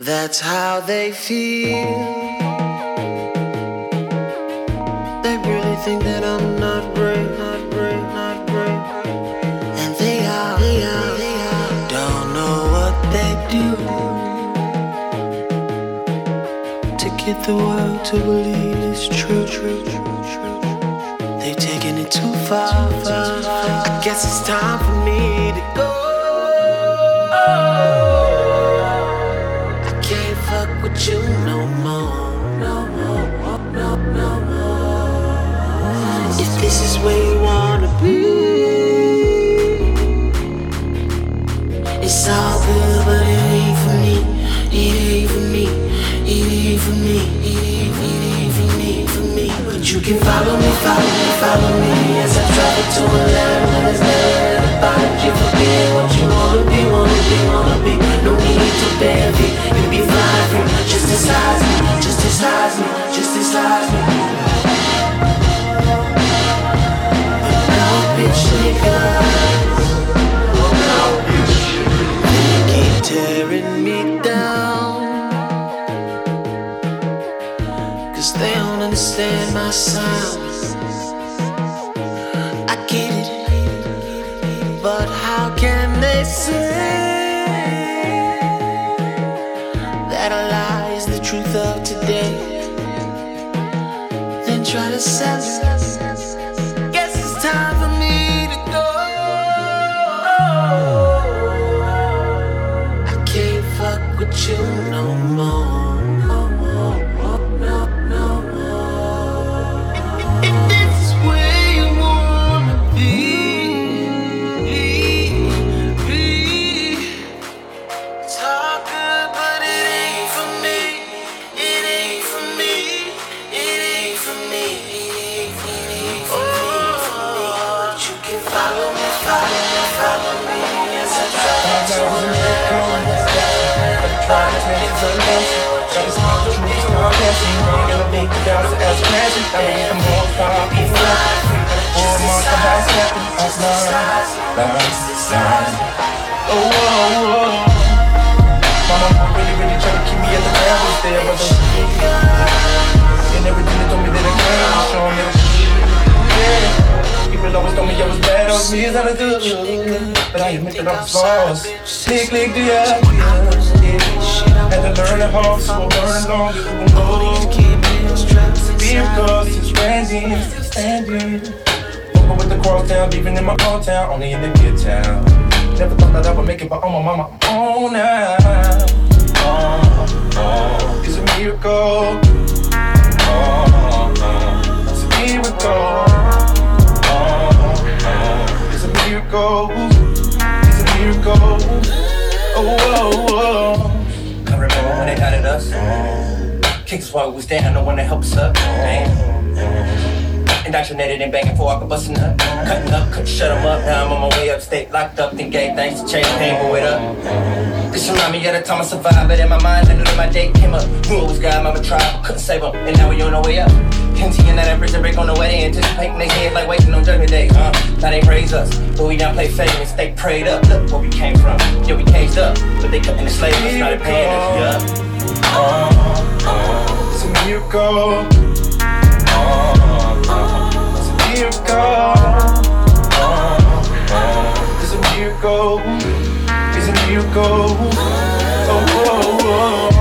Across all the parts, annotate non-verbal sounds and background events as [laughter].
That's how they feel. They really think that I'm not great, not great, not great. And they are, they are, they are. Don't know what they do to get the world to believe it's true, true, true, true. They've taken it too far. I guess it's time for me follow me, as I travel to a But I admit that I was lost Click, click, do ya, yeah had to learn it hard, so I learned along it will go. Because it's standing. Walking with the in my own town, only in the good town. Never thought that I would make it, but on my mama, I'm on now. Oh, oh, it's a miracle. Oh, oh, it's a miracle. Miracle. It's a miracle. Oh, oh, oh. I remember when they doubted us. Kicks while we was down, no one to help us up. Damn. Indoctrinated and banging for I could bust a nut. Cutting up, couldn't shut them up. Now I'm on my way up, upstate, locked up. Then gave thanks to change pain, but wait up. This remind me of the time I survived, but in my mind, literally my day him. And now we on our way up. Continuing that prison break on the way, they anticipating their head like waiting on judgment day. Uh, now they praise us, but we now play fake and stay prayed up. Look where we came from. Yeah, we caged up, but they couldn't enslave us, now they paying us. Yeah. Oh, oh, it's a miracle. Oh, oh, it's a miracle. Oh, it's a miracle. It's a miracle. Oh, oh. Oh,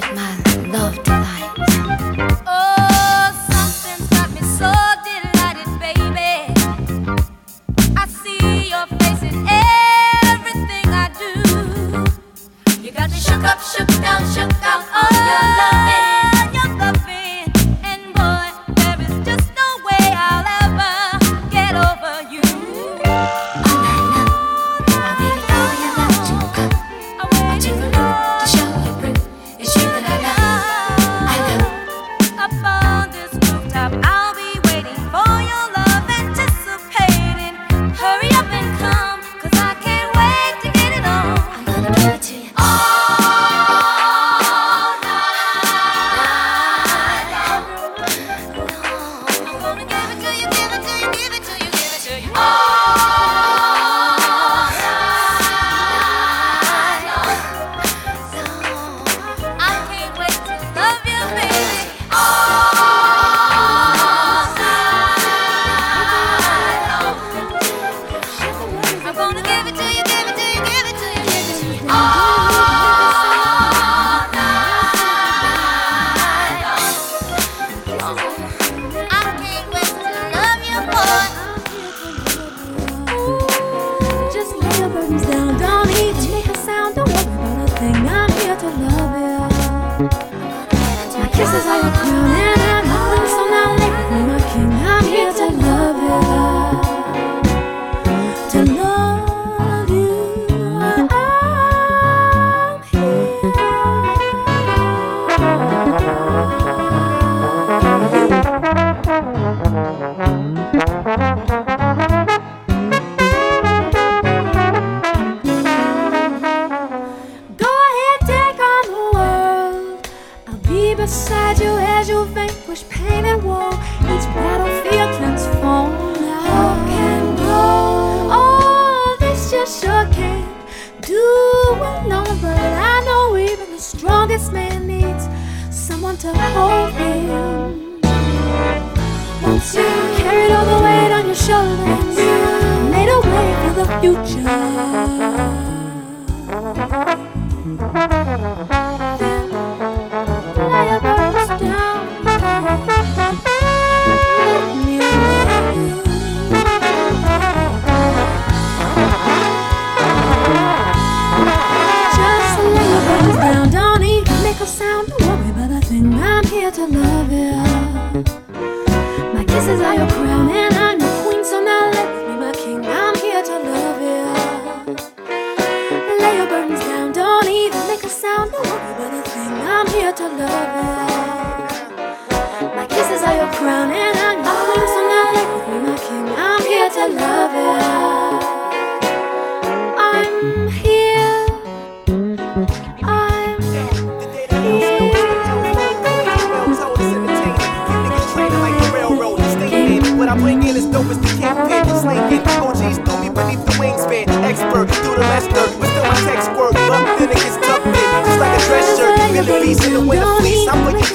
Rocket love tonight.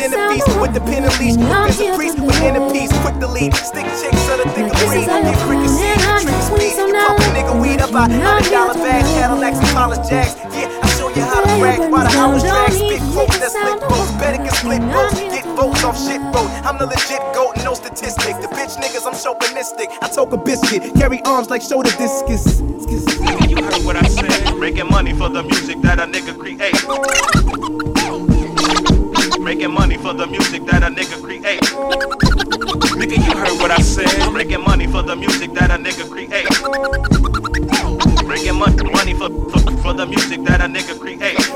centerpiece with the pen and leash. There's a priest with inner peace, quick to lead. Stick chicks on the thick of breed. Get freaking sick, trick speed. You pump a nigga weed up out hundred dollar bags, Cadillacs and college jacks. Yeah, I'll show you how to brag. while the hours drag, spit quotes that slick boats, better get split boats, Get votes off shit boat. I'm the legit goat, no statistics. The bitch niggas, I'm chauvinistic. I talk a biscuit, carry arms like shoulder discus. You heard what I said, making money for the music that a nigga create. nigga create. nigga, you heard what I said. Making money for the music that a nigga create. Making money, money for, for, for the music that a nigga create.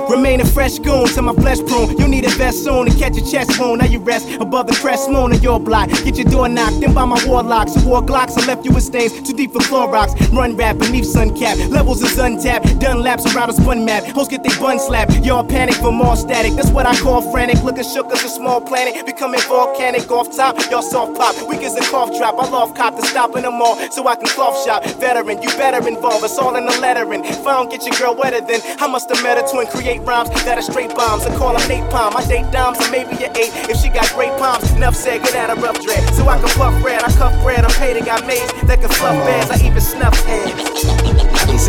Remain a fresh goon till my flesh prune. You need a vest soon to catch a chest wound. Now you rest. A above the crest, moon of your block. Get your door knocked in by my warlocks. Who wore Glocks and left you with stains too deep for Clorox. Run rap beneath sun cap. Levels is untapped. Done laps around a spun map. Hosts get their bun slapped. Y'all panic for more static. That's what I call frantic. Looking shook as a small planet. Becoming volcanic off top. Y'all soft pop. Weak as a cough drop. I love cop to stopping them all so I can cough shop. Veteran, you better involve us all in the lettering. If I don't get your girl wetter, then I must have met her twin. create rhymes that are straight bombs. I call them napalm. I date dimes and maybe a eight if she got great Enough said, get out of rough dread. So I can puff bread, I cuff bread. I'm paid, I got maids that can fluff beds. I even snuff heads.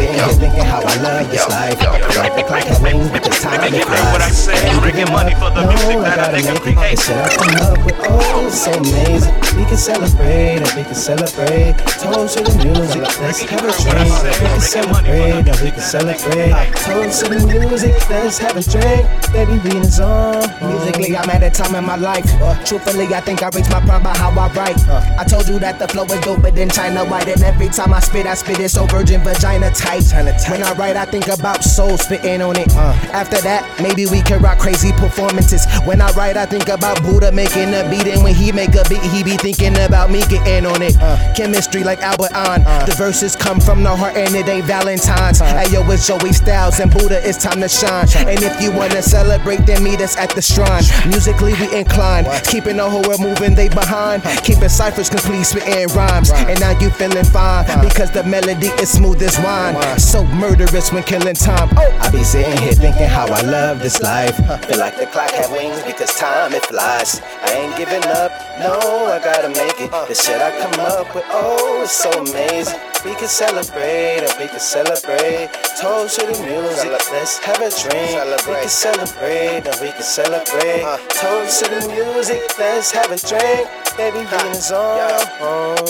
I be sitting thinking how I love this life. Like the clock has wings, but this time it flies. what I say, bringing money for the music No, I that a gotta nigga make it. create. Shit, I come up with oh, it's so amazing. We can celebrate, and we can celebrate. Toast to the music, let's have a drink. We can celebrate, and we can celebrate. Toast to the music, let's have a drink. Baby, we in the zone. Musically, I'm at a time in my life. Uh, truthfully, I think I reached my prime by how I write. Uh, I told you that the flow is doper than China White, and every time I spit, I spit it so virgin vagina tight. When I write, I think about soul spitting on it. Uh, after that, maybe we can rock crazy performances. When I write, I think about Buddha making a beat, and when he make a beat, he be thinking about me getting on it. Chemistry like Albert An. The verses come from the heart, and it ain't Valentine's. Hey yo, it's Joey Styles and Buddha. It's time to shine. And if you wanna celebrate, then meet us at the shrine. Musically, we inclined, keeping the whole world moving. They behind, keeping ciphers complete, spitting rhymes. And now you feeling fine because the melody is smooth as wine. So murderous when killing time. Oh, I be sitting here thinking how I love this life. Feel like the clock had wings because time it flies. I ain't giving up, no, I gotta make it. The shit I come up with, oh, it's so amazing. We can celebrate and we can celebrate. Toast to the music, let's have a drink. We can celebrate and we can celebrate. Toast to the music, let's have a drink. Baby, the zone.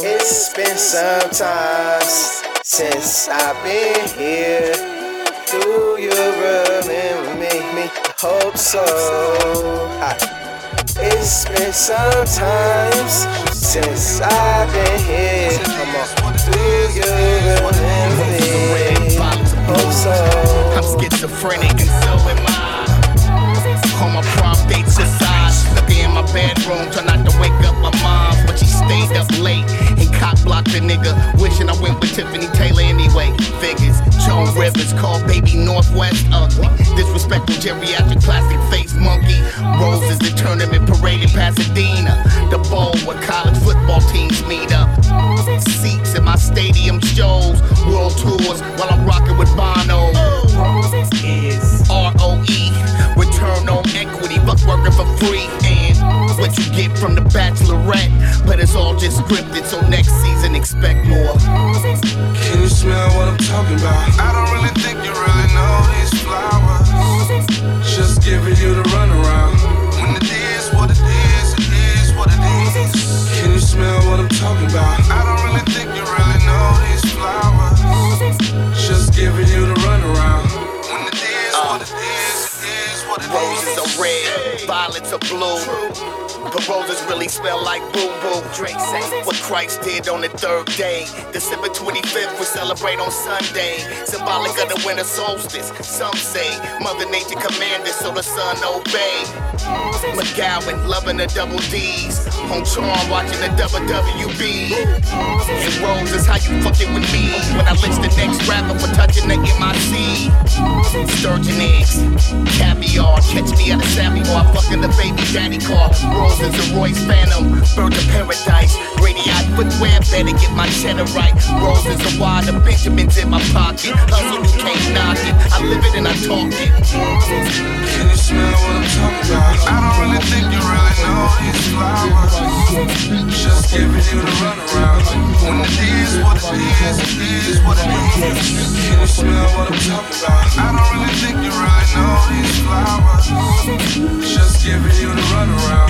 It's been some times since I've been here. Do you remember me? Me, I hope so. Ah. It's been some times since I've been here. Come on, do you remember me? Hope so. I'm schizophrenic and so am I. All my prom dates aside, stuck in my bedroom, trying not to wake up my mom, but she stayed up late and cock blocked the nigga. Wishing I went with Tiffany Taylor anyway. Figures, Joan Rivers called baby Northwest ugly. Disrespectful geriatric plastic face monkey. Roses the tournament parade in Pasadena. The bowl where college football teams meet up. Seats in my stadium shows, world tours while I'm rocking with Bono. Free. And what you get from the bachelorette, but it's all just scripted, so next season expect more. Can you smell what I'm talking about? I don't really think you really know these flowers. Just giving you the runaround. When it is what it is, it is what it is. Can you smell what I'm talking about? I don't really think you really know these flowers. Just giving you the runaround. When it is what it is, it is what it is. Roses are red, violets are blue. But roses really smell like boo boo. Drake say what Christ did on the third day. December 25th, we celebrate on Sunday. Symbolic of the winter solstice. Some say Mother Nature commanded, so the sun obey. McGowan loving the double D's. On charm watching the WWB. And roses, how you fucking with me? When I lynch the next rapper for touching the MIC. Sturgeon eggs, caviar. Catch me at a savvy or I fucking the baby daddy car. Roses Royce Phantom, bird of paradise. Radii footwear, better get my cheddar right. Roses are wide, Benjamins in my pocket. Hustle, you can't knock it. I live it and I talk it. Can you smell what I'm talking about? I don't really think you really know these flowers. Just giving you the runaround. When it is what it is, it is what it is. Can you smell what I'm talking about? I don't really think you really know these flowers. Just giving you the runaround.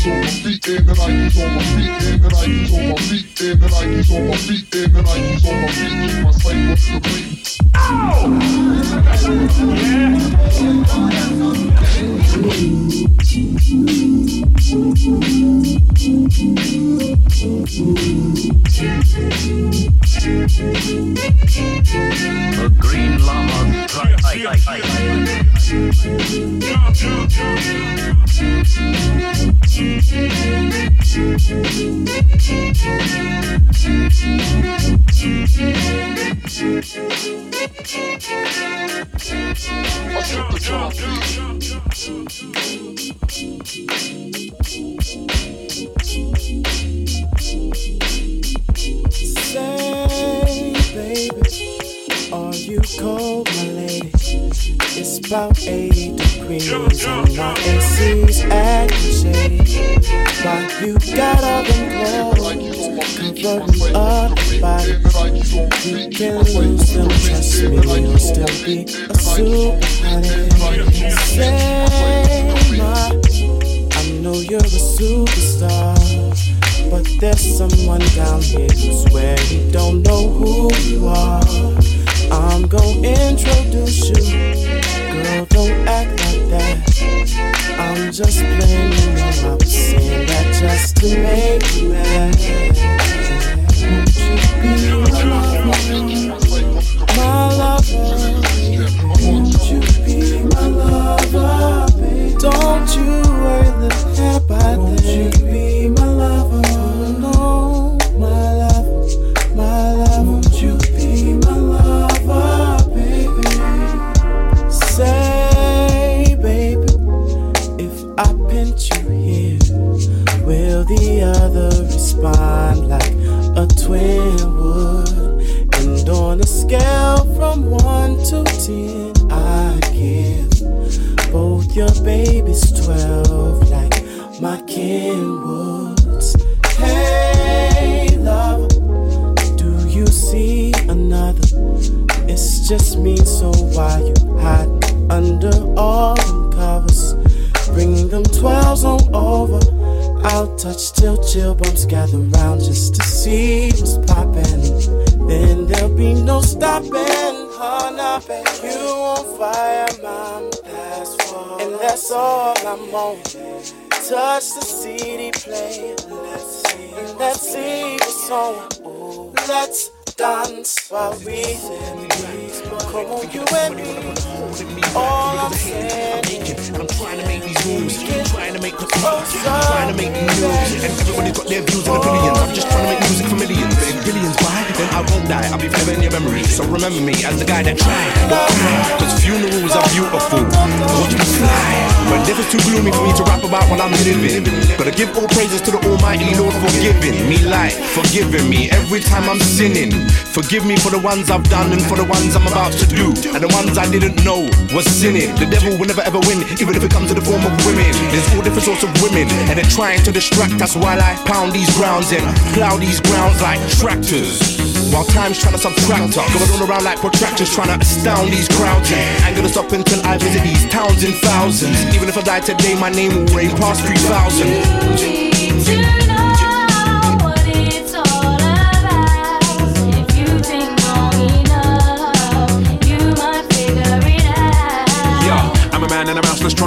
keep complete. Nikes on my feet, keep complete. With the Nikes on my feet, in the Nikes on my feet, in the Nikes on my feet, in the Nikes on my feet, on my in the Nikes on my feet, in the Nikes Say, baby, are you cold, about 80 degrees and my AC's acting shady. Why you got all them clothes? Convert up, body. You can lose them, trust me, you'll still be a super honey. Say, my, uh, I know you're a superstar. But there's someone down here who swear he don't know who you are. I'm gonna introduce you. Girl, don't act like that. I'm just playing, you know, I'm saying that just to make you mad. One to ten, I give both your babies twelve, like my Kenwoods. Hey, love, do you see another? It's just me, so why you hiding under all them covers? Bring them twelves on over. I'll touch till chill bumps gather round just to see what's poppin'. Then there'll be no stopping. Oh, nah, babe, you on fire, mama. That's for and that's all I'm on. Touch the CD player. Let's see, let's see what's on. Ooh, let's dance while we Come on, you and me. All I'm saying is, And I'm trying to make these moves, trying to make the trying to make the news. And everybody's got their views and opinions. I'm just trying to make music for millions. But if billions buy, I won't die. I'll be forever in your memory. So remember me as the guy that tried. Cause funerals are beautiful. Watch me fly. But this is too gloomy for me to rap about while I'm living. Gotta give all praises to the Almighty Lord for giving me life, forgiving me every time I'm sinning. Forgive me for the ones I've done and for the ones I'm about to do. And the ones I didn't know was sinning. The devil will never ever win, even if it comes in the form of women. There's all different sorts of women, and they're trying to distract us while I pound these grounds and plow these grounds like tractors. While time's trying to subtract us, going all around like protractors, trying to astound these crowds. Ain't gonna stop until I visit these towns in thousands. Even if I die today, my name will reign past 3,000.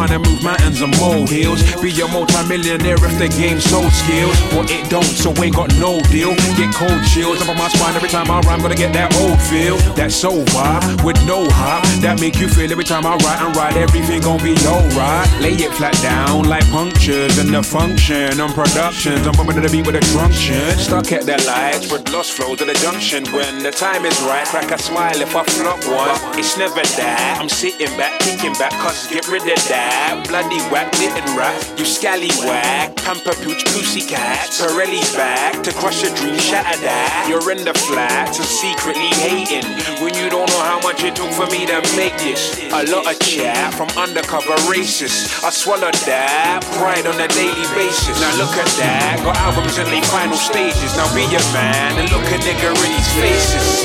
Trying to move mountains and molehills. Be a multi-millionaire if the game sold skills. But it don't, so ain't got no deal. Get cold chills up on my spine every time I rhyme. Gonna get that old feel, that soul vibe with no hop. That make you feel every time I write and write. Everything gon' be alright. Lay it flat down like punctures and the function on productions. I'm bumping to the beat with a trunction. Stuck at the lights with lost flows at the junction. When the time is right, crack a smile if I flop one. It's never that. I'm sitting back, kicking back, cause get rid of that. Bloody whack, didn't rap. You scallywag, pamper pooch, pussycat. Pyrelli's back to crush your dream, shatter that. You're in the flats and secretly hating. When you don't know how much it took for me to make this. A lot of chat from undercover racists. I swallowed that. Pride on a daily basis. Now look at that. Got albums in their final stages. Now be a man and look a nigga in these faces.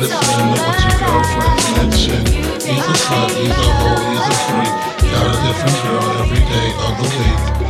Listening to what your girlfriend mentioned. He's a slut, he's a hoe, he's a freak. Got a different girl every day of the week.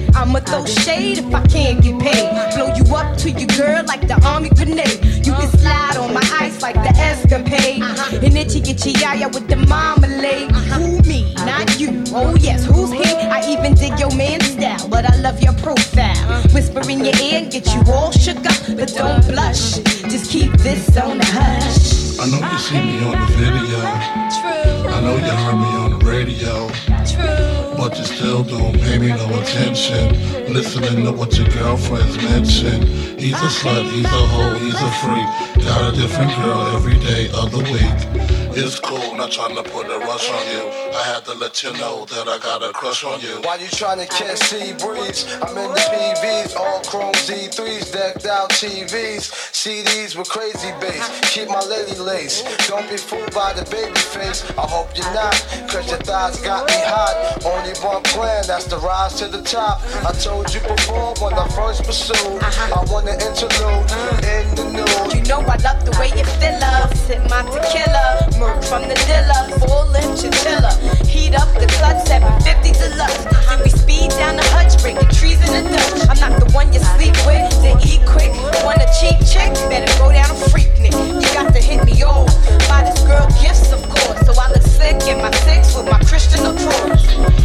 I'ma throw shade if I can't get paid. Blow you up to your girl like the army grenade. You can slide on my ice like the escapade. Uh-huh. And itchy itchy yaya with the marmalade. Uh-huh. Who me, not you. Oh yes, who's he? I even dig your man but I love your profile. Whisper in your ear and get you all shook up, but don't blush. Just keep this on the hush. I know you see me on the video. True. I know you heard me on the radio. True. But you still don't pay me no attention. Listening to what your girlfriends mention. He's a slut, he's a hoe, he's a freak. Got a different girl every day of the week. It's cool, not trying to put a rush on you. I had to let you know that I got a crush on you. Why you trying to catch sea breeze? I'm in the PVs, all chrome Z3s, decked out TVs, CDs with crazy bass. Keep my lady lace. Don't be fooled by the baby face. I hope you're not, cause your thighs got me hot. Only one plan, that's the rise to the top. I told you before when I first pursued. I want to interlude in the know I love the way you fill up. Sip my tequila, murk from the dealer, full in chinchilla. Heat up the clutch, 750 deluxe. Then we speed down the hutch, breaking trees in the Dutch. I'm not the one you sleep with, then eat quick. Want a cheap chick? Better go down a freak nick. You got to hit me off. Buy this girl gifts, of course. So I look slick in my six with my Christian approach.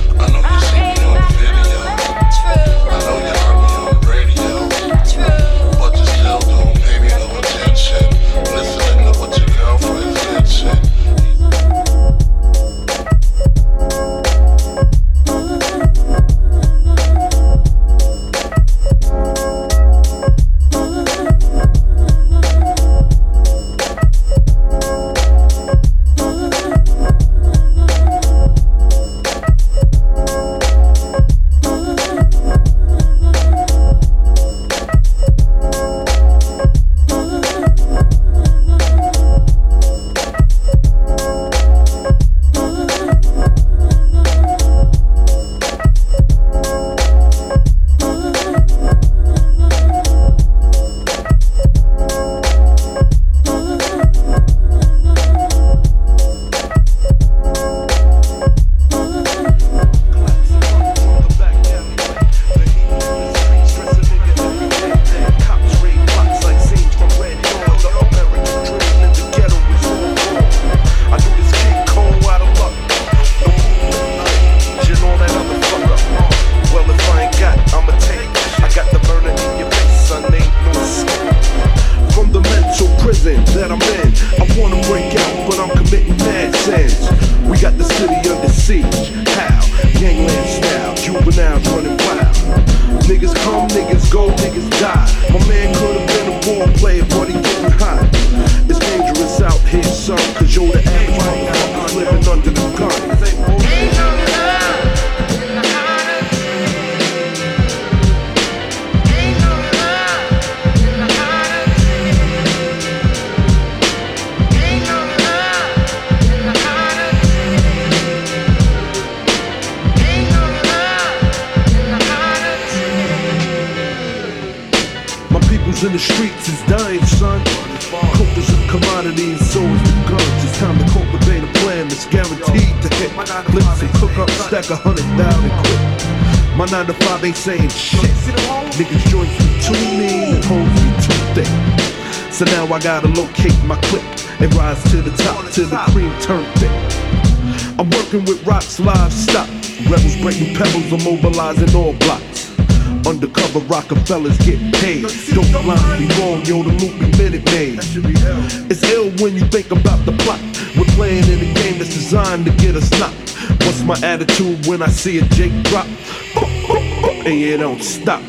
Guaranteed to hit. Clips and cook up, stack a hundred thousand quick. My nine to five ain't saying shit. Niggas joints me too mean and hoes too thick. So now I gotta locate my clip and rise to the top till the cream turn thick. I'm working with rocks livestock. Rebels breaking pebbles, I'm mobilizing all blocks. Undercover Rockefellers get paid. Don't blind me wrong, yo, the movie Minute Maid. It's ill when you think about the plot. We're playing in a game that's designed to get us knocked. What's my attitude when I see a Jake drop? [laughs] And you don't stop.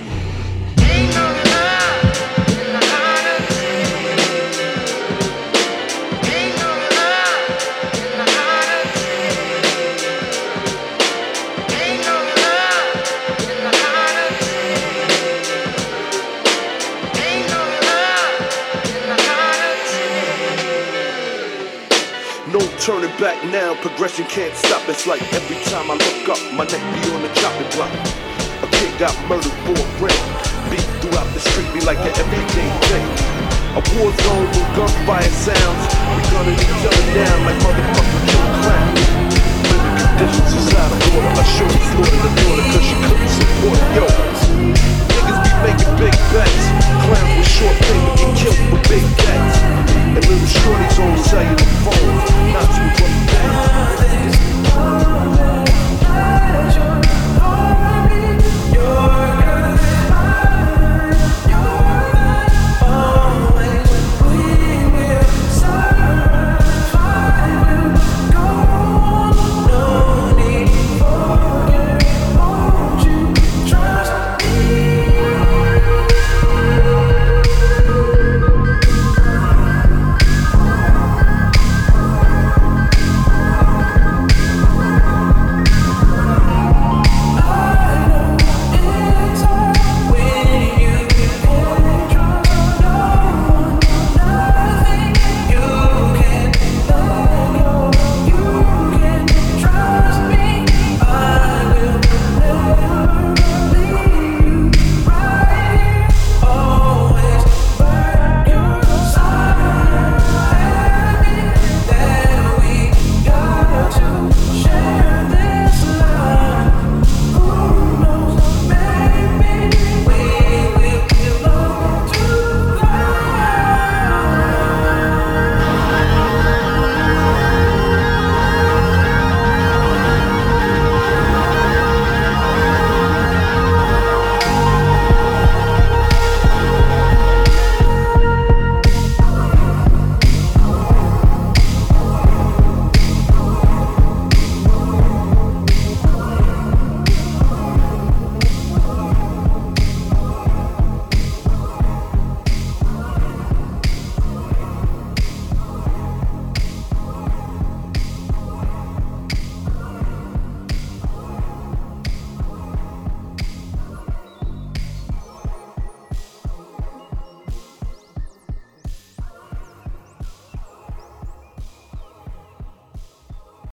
turning back now, progression can't stop. It's like every time I look up, my neck be on the chopping block. A kid got murdered for a friend. Beat throughout the street, be like an everyday thing. A war zone with gunfire sounds. We gunning each other down like motherfucking Joe Clown. Living conditions is out of order. I sure slaughtered the daughter cause she couldn't support yo making big bets. Clown with short paper get killed with big. And little shorties on cellular not you.